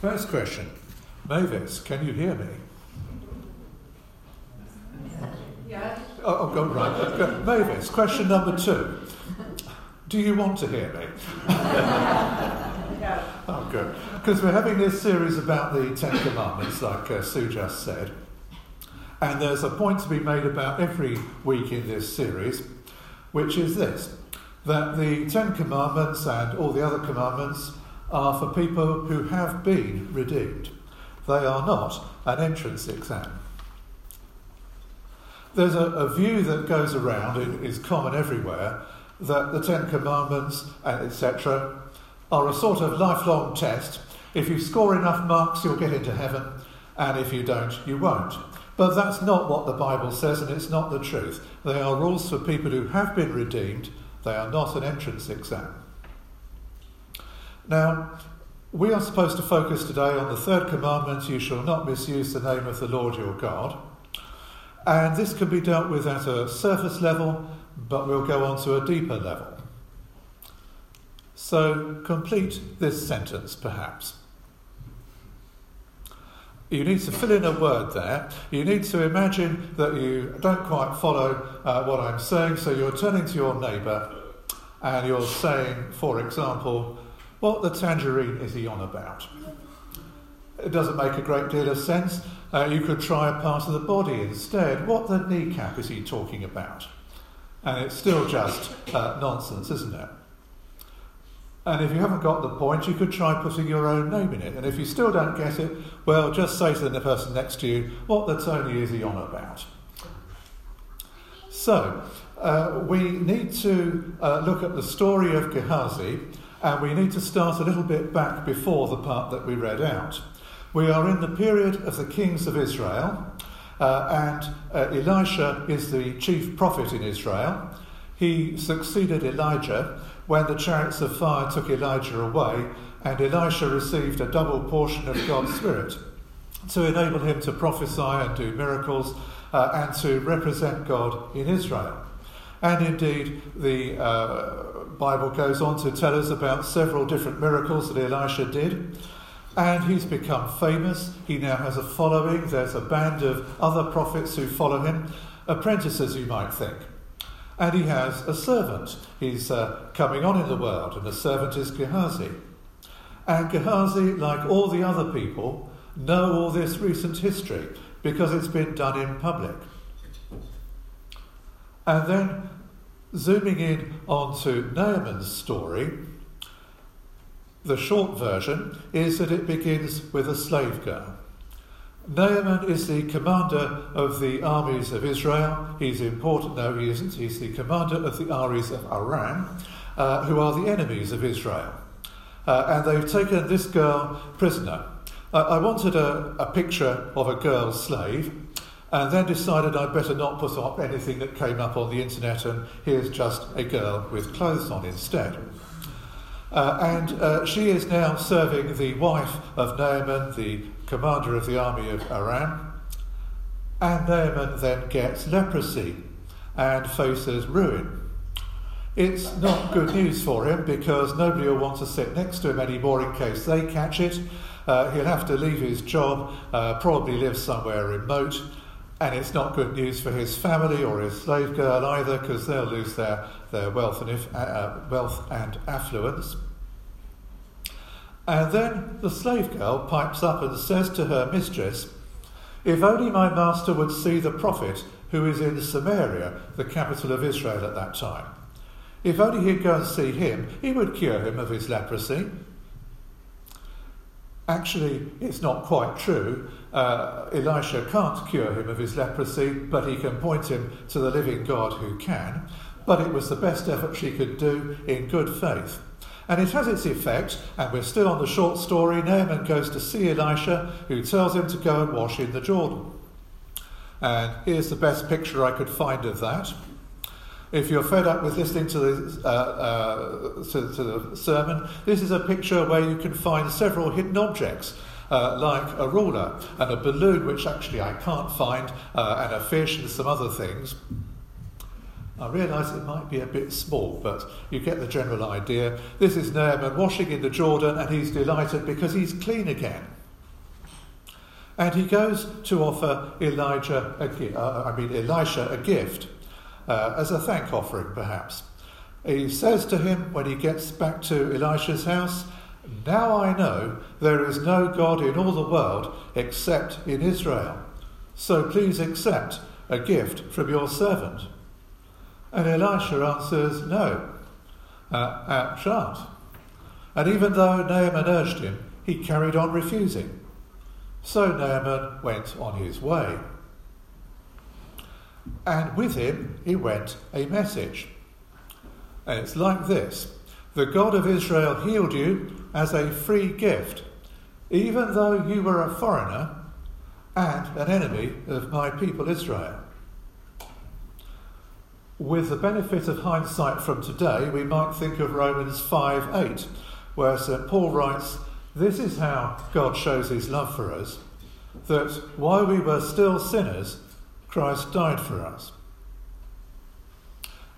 First question Mavis, can you hear me? Yeah. Oh, oh go right. Go. Mavis, question number two. Do you want to hear me? yeah. Oh, good. Because we're having this series about the Ten Commandments, like uh, Sue just said. And there's a point to be made about every week in this series, which is this that the Ten Commandments and all the other commandments are for people who have been redeemed. They are not an entrance exam. There's a, a view that goes around, it is common everywhere, that the Ten Commandments, etc., are a sort of lifelong test. If you score enough marks, you'll get into heaven, and if you don't, you won't. But that's not what the Bible says, and it's not the truth. They are rules for people who have been redeemed, they are not an entrance exam. Now, we are supposed to focus today on the third commandment you shall not misuse the name of the Lord your God. And this can be dealt with at a surface level, but we'll go on to a deeper level. So, complete this sentence perhaps. You need to fill in a word there. You need to imagine that you don't quite follow uh, what I'm saying, so you're turning to your neighbour and you're saying, for example, what the tangerine is he on about? It doesn't make a great deal of sense. Uh, you could try a part of the body instead. What the kneecap is he talking about? And it's still just uh, nonsense, isn't it? And if you haven't got the point, you could try putting your own name in it. And if you still don't get it, well, just say to the person next to you, what the Tony is he on about? So, uh, we need to uh, look at the story of Gehazi, and we need to start a little bit back before the part that we read out. We are in the period of the kings of Israel, uh, and uh, Elisha is the chief prophet in Israel. He succeeded Elijah when the chariots of fire took Elijah away, and Elisha received a double portion of God's Spirit to enable him to prophesy and do miracles uh, and to represent God in Israel. And indeed, the uh, Bible goes on to tell us about several different miracles that Elisha did. And he's become famous. He now has a following. There's a band of other prophets who follow him, apprentices, you might think. And he has a servant. He's uh, coming on in the world, and the servant is Gehazi. And Gehazi, like all the other people, know all this recent history because it's been done in public. And then zooming in onto Naaman's story, the short version is that it begins with a slave girl. Naaman is the commander of the armies of Israel. He's important, no, he isn't. He's the commander of the armies of Aram, uh, who are the enemies of Israel. Uh, and they've taken this girl prisoner. Uh, I wanted a, a picture of a girl slave, and then decided I'd better not put up anything that came up on the internet, and here's just a girl with clothes on instead. Uh, and uh, she is now serving the wife of Naaman, the commander of the army of Aram. And Naaman then gets leprosy and faces ruin. It's not good news for him because nobody will want to sit next to him anymore in case they catch it. Uh, he'll have to leave his job, uh, probably live somewhere remote, and it's not good news for his family or his slave girl either because they'll lose their, their wealth, and if, uh, uh, wealth and affluence. And then the slave girl pipes up and says to her mistress, If only my master would see the prophet who is in Samaria, the capital of Israel at that time. If only he'd go and see him, he would cure him of his leprosy. Actually, it's not quite true. Uh, Elisha can't cure him of his leprosy, but he can point him to the living God who can. But it was the best effort she could do in good faith. And it has its effect, and we're still on the short story. Naaman goes to see Elisha, who tells him to go and wash in the Jordan. And here's the best picture I could find of that. If you're fed up with listening to the, uh, uh, to, to the sermon, this is a picture where you can find several hidden objects. Uh, like a ruler and a balloon, which actually I can't find, uh, and a fish and some other things. I realise it might be a bit small, but you get the general idea. This is Naaman washing in the Jordan, and he's delighted because he's clean again. And he goes to offer Elijah, a, uh, I mean Elisha, a gift uh, as a thank offering, perhaps. He says to him when he gets back to Elisha's house, Now I know there is no God in all the world except in Israel. So please accept a gift from your servant. And Elisha answers, No, uh, uh, shan't. And even though Naaman urged him, he carried on refusing. So Naaman went on his way. And with him he went a message. And it's like this The God of Israel healed you as a free gift, even though you were a foreigner and an enemy of my people Israel. With the benefit of hindsight from today, we might think of Romans 5 8, where St. Paul writes, This is how God shows his love for us, that while we were still sinners, Christ died for us.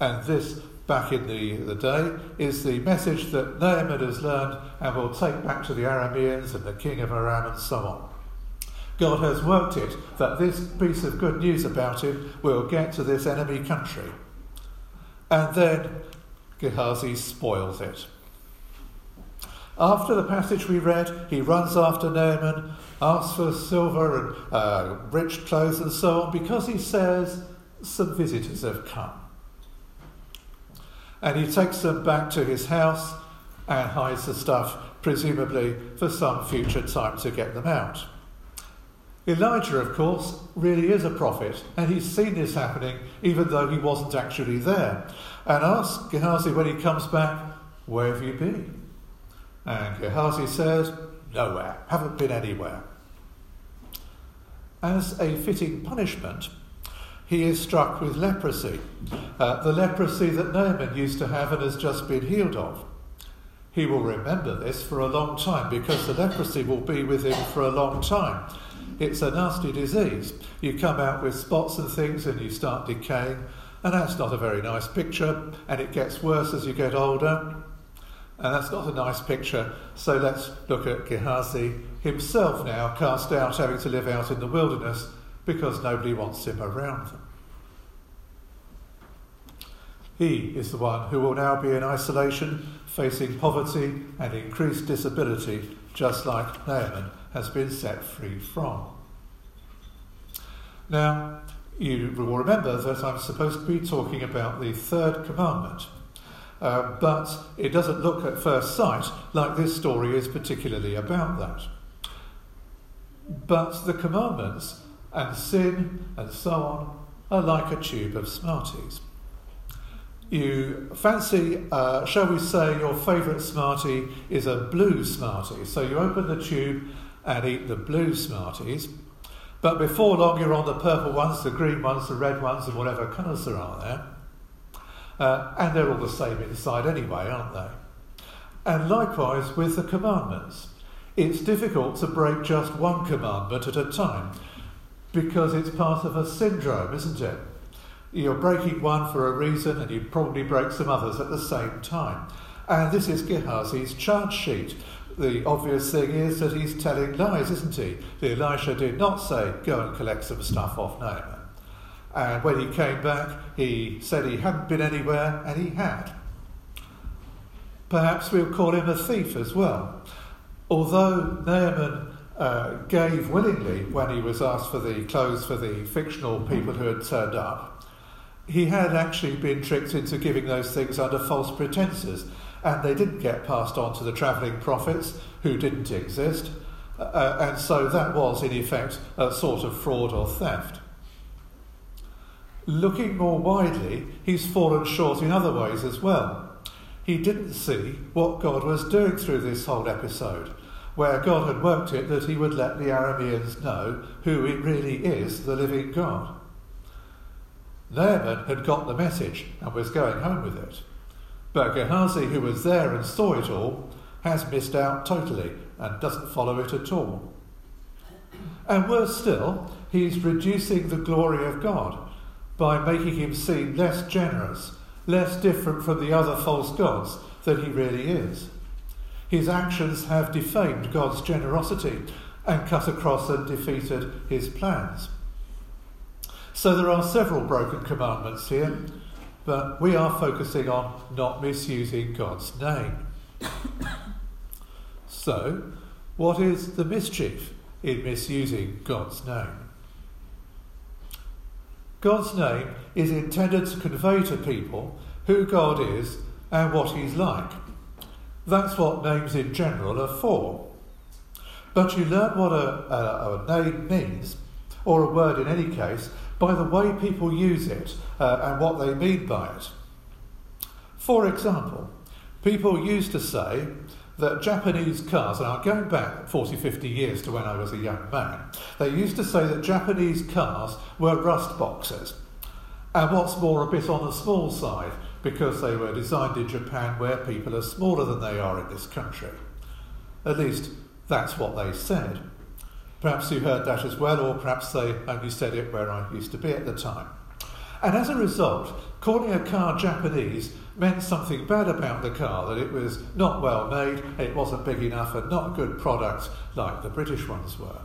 And this, back in the, the day, is the message that Naaman has learned and will take back to the Arameans and the king of Aram and so on. God has worked it that this piece of good news about him will get to this enemy country. And then Gehazi spoils it. After the passage we read, he runs after Naaman, asks for silver and uh, rich clothes and so on, because he says some visitors have come. And he takes them back to his house and hides the stuff, presumably for some future time to get them out. Elijah, of course, really is a prophet, and he's seen this happening even though he wasn't actually there. And asks Gehazi when he comes back, Where have you been? And Gehazi says, Nowhere, haven't been anywhere. As a fitting punishment, he is struck with leprosy, uh, the leprosy that Naaman used to have and has just been healed of. He will remember this for a long time because the leprosy will be with him for a long time. It's a nasty disease. You come out with spots and things and you start decaying, and that's not a very nice picture, and it gets worse as you get older. And that's not a nice picture. So let's look at Gehazi himself now, cast out, having to live out in the wilderness because nobody wants him around them. He is the one who will now be in isolation, facing poverty and increased disability, just like Naaman has been set free from. Now, you will remember that I'm supposed to be talking about the third commandment, uh, but it doesn't look at first sight like this story is particularly about that. But the commandments and sin and so on are like a tube of Smarties. You fancy, uh, shall we say, your favourite Smartie is a blue Smartie. So you open the tube and eat the blue Smarties. But before long, you're on the purple ones, the green ones, the red ones, and whatever colours there are there. Uh, and they're all the same inside anyway, aren't they? And likewise with the commandments. It's difficult to break just one commandment at a time because it's part of a syndrome, isn't it? You're breaking one for a reason and you probably break some others at the same time. And this is Gehazi's charge sheet the obvious thing is that he's telling lies, isn't he? The Elisha did not say, go and collect some stuff off Naaman. And when he came back, he said he hadn't been anywhere, and he had. Perhaps we'll call him a thief as well. Although Naaman uh, gave willingly when he was asked for the clothes for the fictional people who had turned up, he had actually been tricked into giving those things under false pretenses and they didn't get passed on to the travelling prophets who didn't exist. Uh, uh, and so that was, in effect, a sort of fraud or theft. Looking more widely, he's fallen short in other ways as well. He didn't see what God was doing through this whole episode, where God had worked it that he would let the Arameans know who it really is, the living God. Naaman had got the message and was going home with it. But Gehazi, who was there and saw it all, has missed out totally and doesn't follow it at all. And worse still, he's reducing the glory of God, by making him seem less generous, less different from the other false gods than he really is. His actions have defamed God's generosity and cut across and defeated his plans. So there are several broken commandments here, but we are focusing on not misusing God's name. so, what is the mischief in misusing God's name? God's name is intended to convey to people who God is and what He's like. That's what names in general are for. But you learn what a, a, a name means, or a word in any case, by the way people use it uh, and what they mean by it. For example, people used to say that Japanese cars, I'm going back 40, 50 years to when I was a young man, they used to say that Japanese cars were rust boxes. And what's more, a bit on the small side, because they were designed in Japan where people are smaller than they are in this country. At least that's what they said. Perhaps you heard that as well, or perhaps they only said it where I used to be at the time. And as a result, calling a car Japanese meant something bad about the car, that it was not well made, it wasn't big enough, and not good product like the British ones were.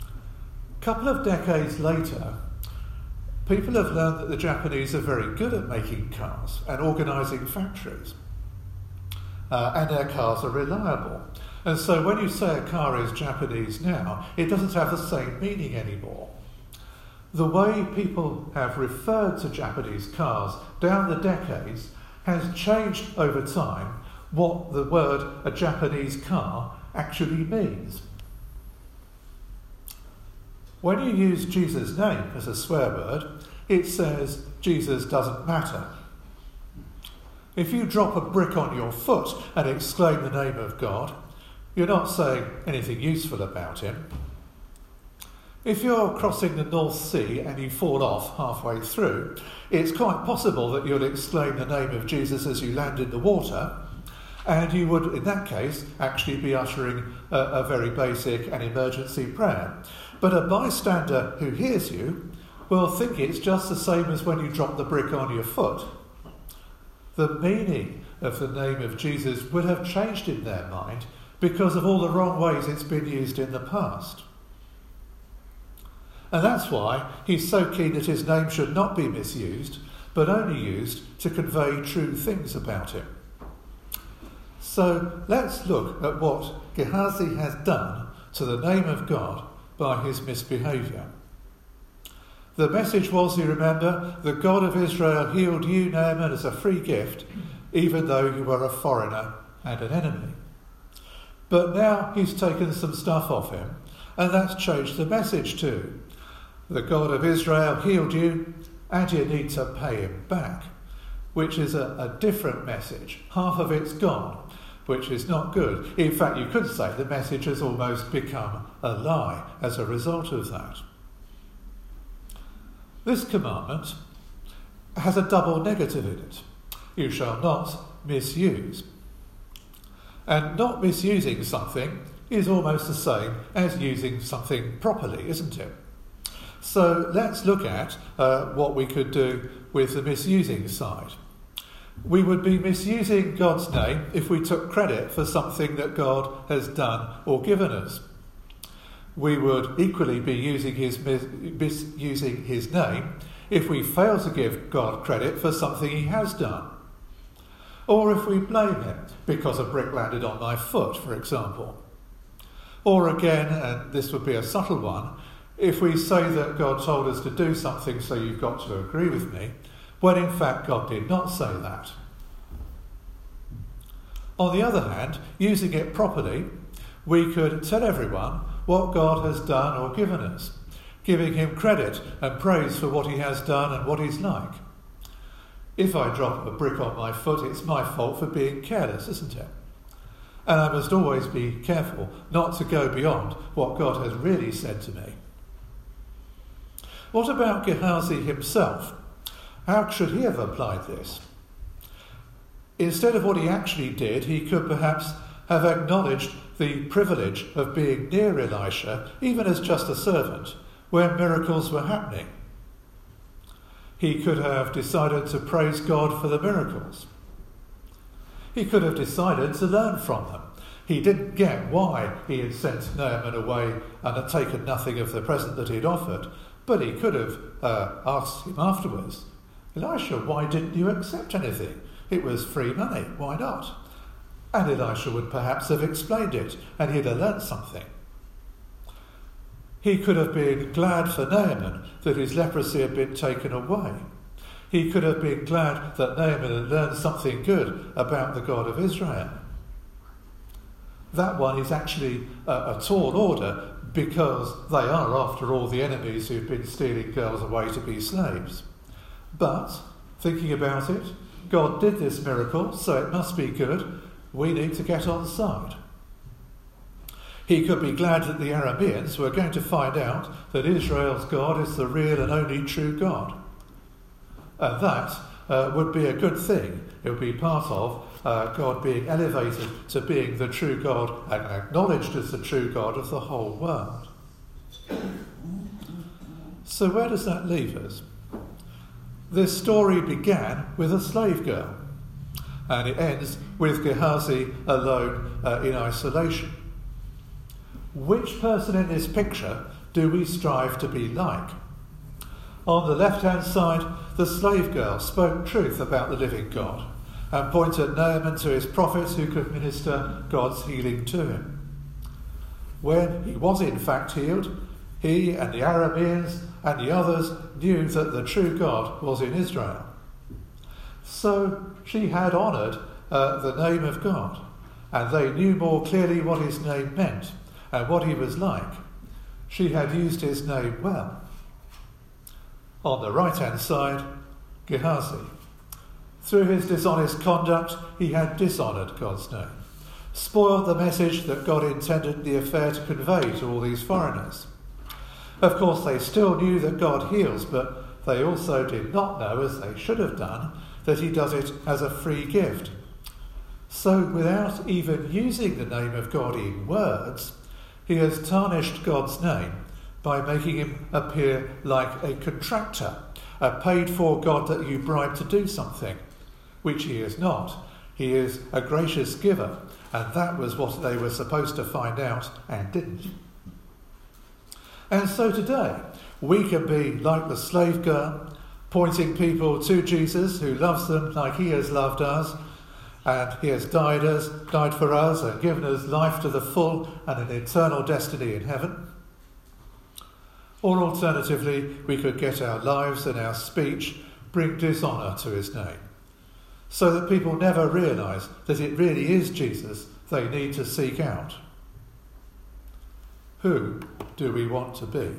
A couple of decades later, people have learned that the Japanese are very good at making cars and organising factories. Uh, and their cars are reliable. And so when you say a car is Japanese now, it doesn't have the same meaning anymore. The way people have referred to Japanese cars down the decades has changed over time what the word a Japanese car actually means. When you use Jesus' name as a swear word, it says Jesus doesn't matter. If you drop a brick on your foot and exclaim the name of God, you're not saying anything useful about him. If you're crossing the North Sea and you fall off halfway through, it's quite possible that you'll exclaim the name of Jesus as you land in the water, and you would, in that case, actually be uttering a, a very basic and emergency prayer. But a bystander who hears you will think it's just the same as when you drop the brick on your foot. The meaning of the name of Jesus would have changed in their mind because of all the wrong ways it's been used in the past. And that's why he's so keen that his name should not be misused, but only used to convey true things about him. So let's look at what Gehazi has done to the name of God by his misbehaviour. The message was, you remember, the God of Israel healed you, Naaman, as a free gift, even though you were a foreigner and an enemy. But now he's taken some stuff off him, and that's changed the message too. The God of Israel healed you, and you need to pay him back, which is a, a different message. Half of it's gone, which is not good. In fact, you could say the message has almost become a lie as a result of that. This commandment has a double negative in it. You shall not misuse. And not misusing something is almost the same as using something properly, isn't it? So let's look at uh, what we could do with the misusing side. We would be misusing God's name if we took credit for something that God has done or given us. We would equally be using his, misusing his name if we fail to give God credit for something he has done. Or if we blame him because a brick landed on my foot, for example. Or again, and this would be a subtle one, if we say that God told us to do something, so you've got to agree with me, when in fact God did not say that. On the other hand, using it properly, we could tell everyone what God has done or given us, giving Him credit and praise for what He has done and what He's like. If I drop a brick on my foot, it's my fault for being careless, isn't it? And I must always be careful not to go beyond what God has really said to me. What about Gehazi himself? How should he have applied this? Instead of what he actually did, he could perhaps have acknowledged the privilege of being near Elisha, even as just a servant, where miracles were happening. He could have decided to praise God for the miracles. He could have decided to learn from them. He didn't get why he had sent Naaman away and had taken nothing of the present that he'd offered, but he could have uh, asked him afterwards, Elisha, why didn't you accept anything? It was free money, why not? And Elisha would perhaps have explained it, and he'd have learnt something. He could have been glad for Naaman that his leprosy had been taken away. He could have been glad that Naaman had learned something good about the God of Israel. That one is actually a, a tall order because they are, after all, the enemies who've been stealing girls away to be slaves. But, thinking about it, God did this miracle, so it must be good. We need to get on side. He could be glad that the Arameans were going to find out that Israel's God is the real and only true God. And that uh, would be a good thing. It would be part of uh, God being elevated to being the true God and acknowledged as the true God of the whole world. So, where does that leave us? This story began with a slave girl, and it ends with Gehazi alone uh, in isolation. Which person in this picture do we strive to be like? On the left hand side, the slave girl spoke truth about the living God and pointed Naaman to his prophets who could minister God's healing to him. When he was in fact healed, he and the Arameans and the others knew that the true God was in Israel. So she had honoured uh, the name of God, and they knew more clearly what his name meant and what he was like. She had used his name well. On the right hand side, Gehazi. Through his dishonest conduct, he had dishonoured God's name, spoiled the message that God intended the affair to convey to all these foreigners. Of course, they still knew that God heals, but they also did not know, as they should have done, that he does it as a free gift. So, without even using the name of God in words, he has tarnished God's name by making him appear like a contractor, a paid for God that you bribe to do something, which he is not. He is a gracious giver, and that was what they were supposed to find out and didn't. And so today, we can be like the slave girl, pointing people to Jesus who loves them like he has loved us and he has died us, died for us, and given us life to the full and an eternal destiny in heaven. Or alternatively, we could get our lives and our speech bring dishonour to his name, so that people never realise that it really is Jesus they need to seek out. Who do we want to be?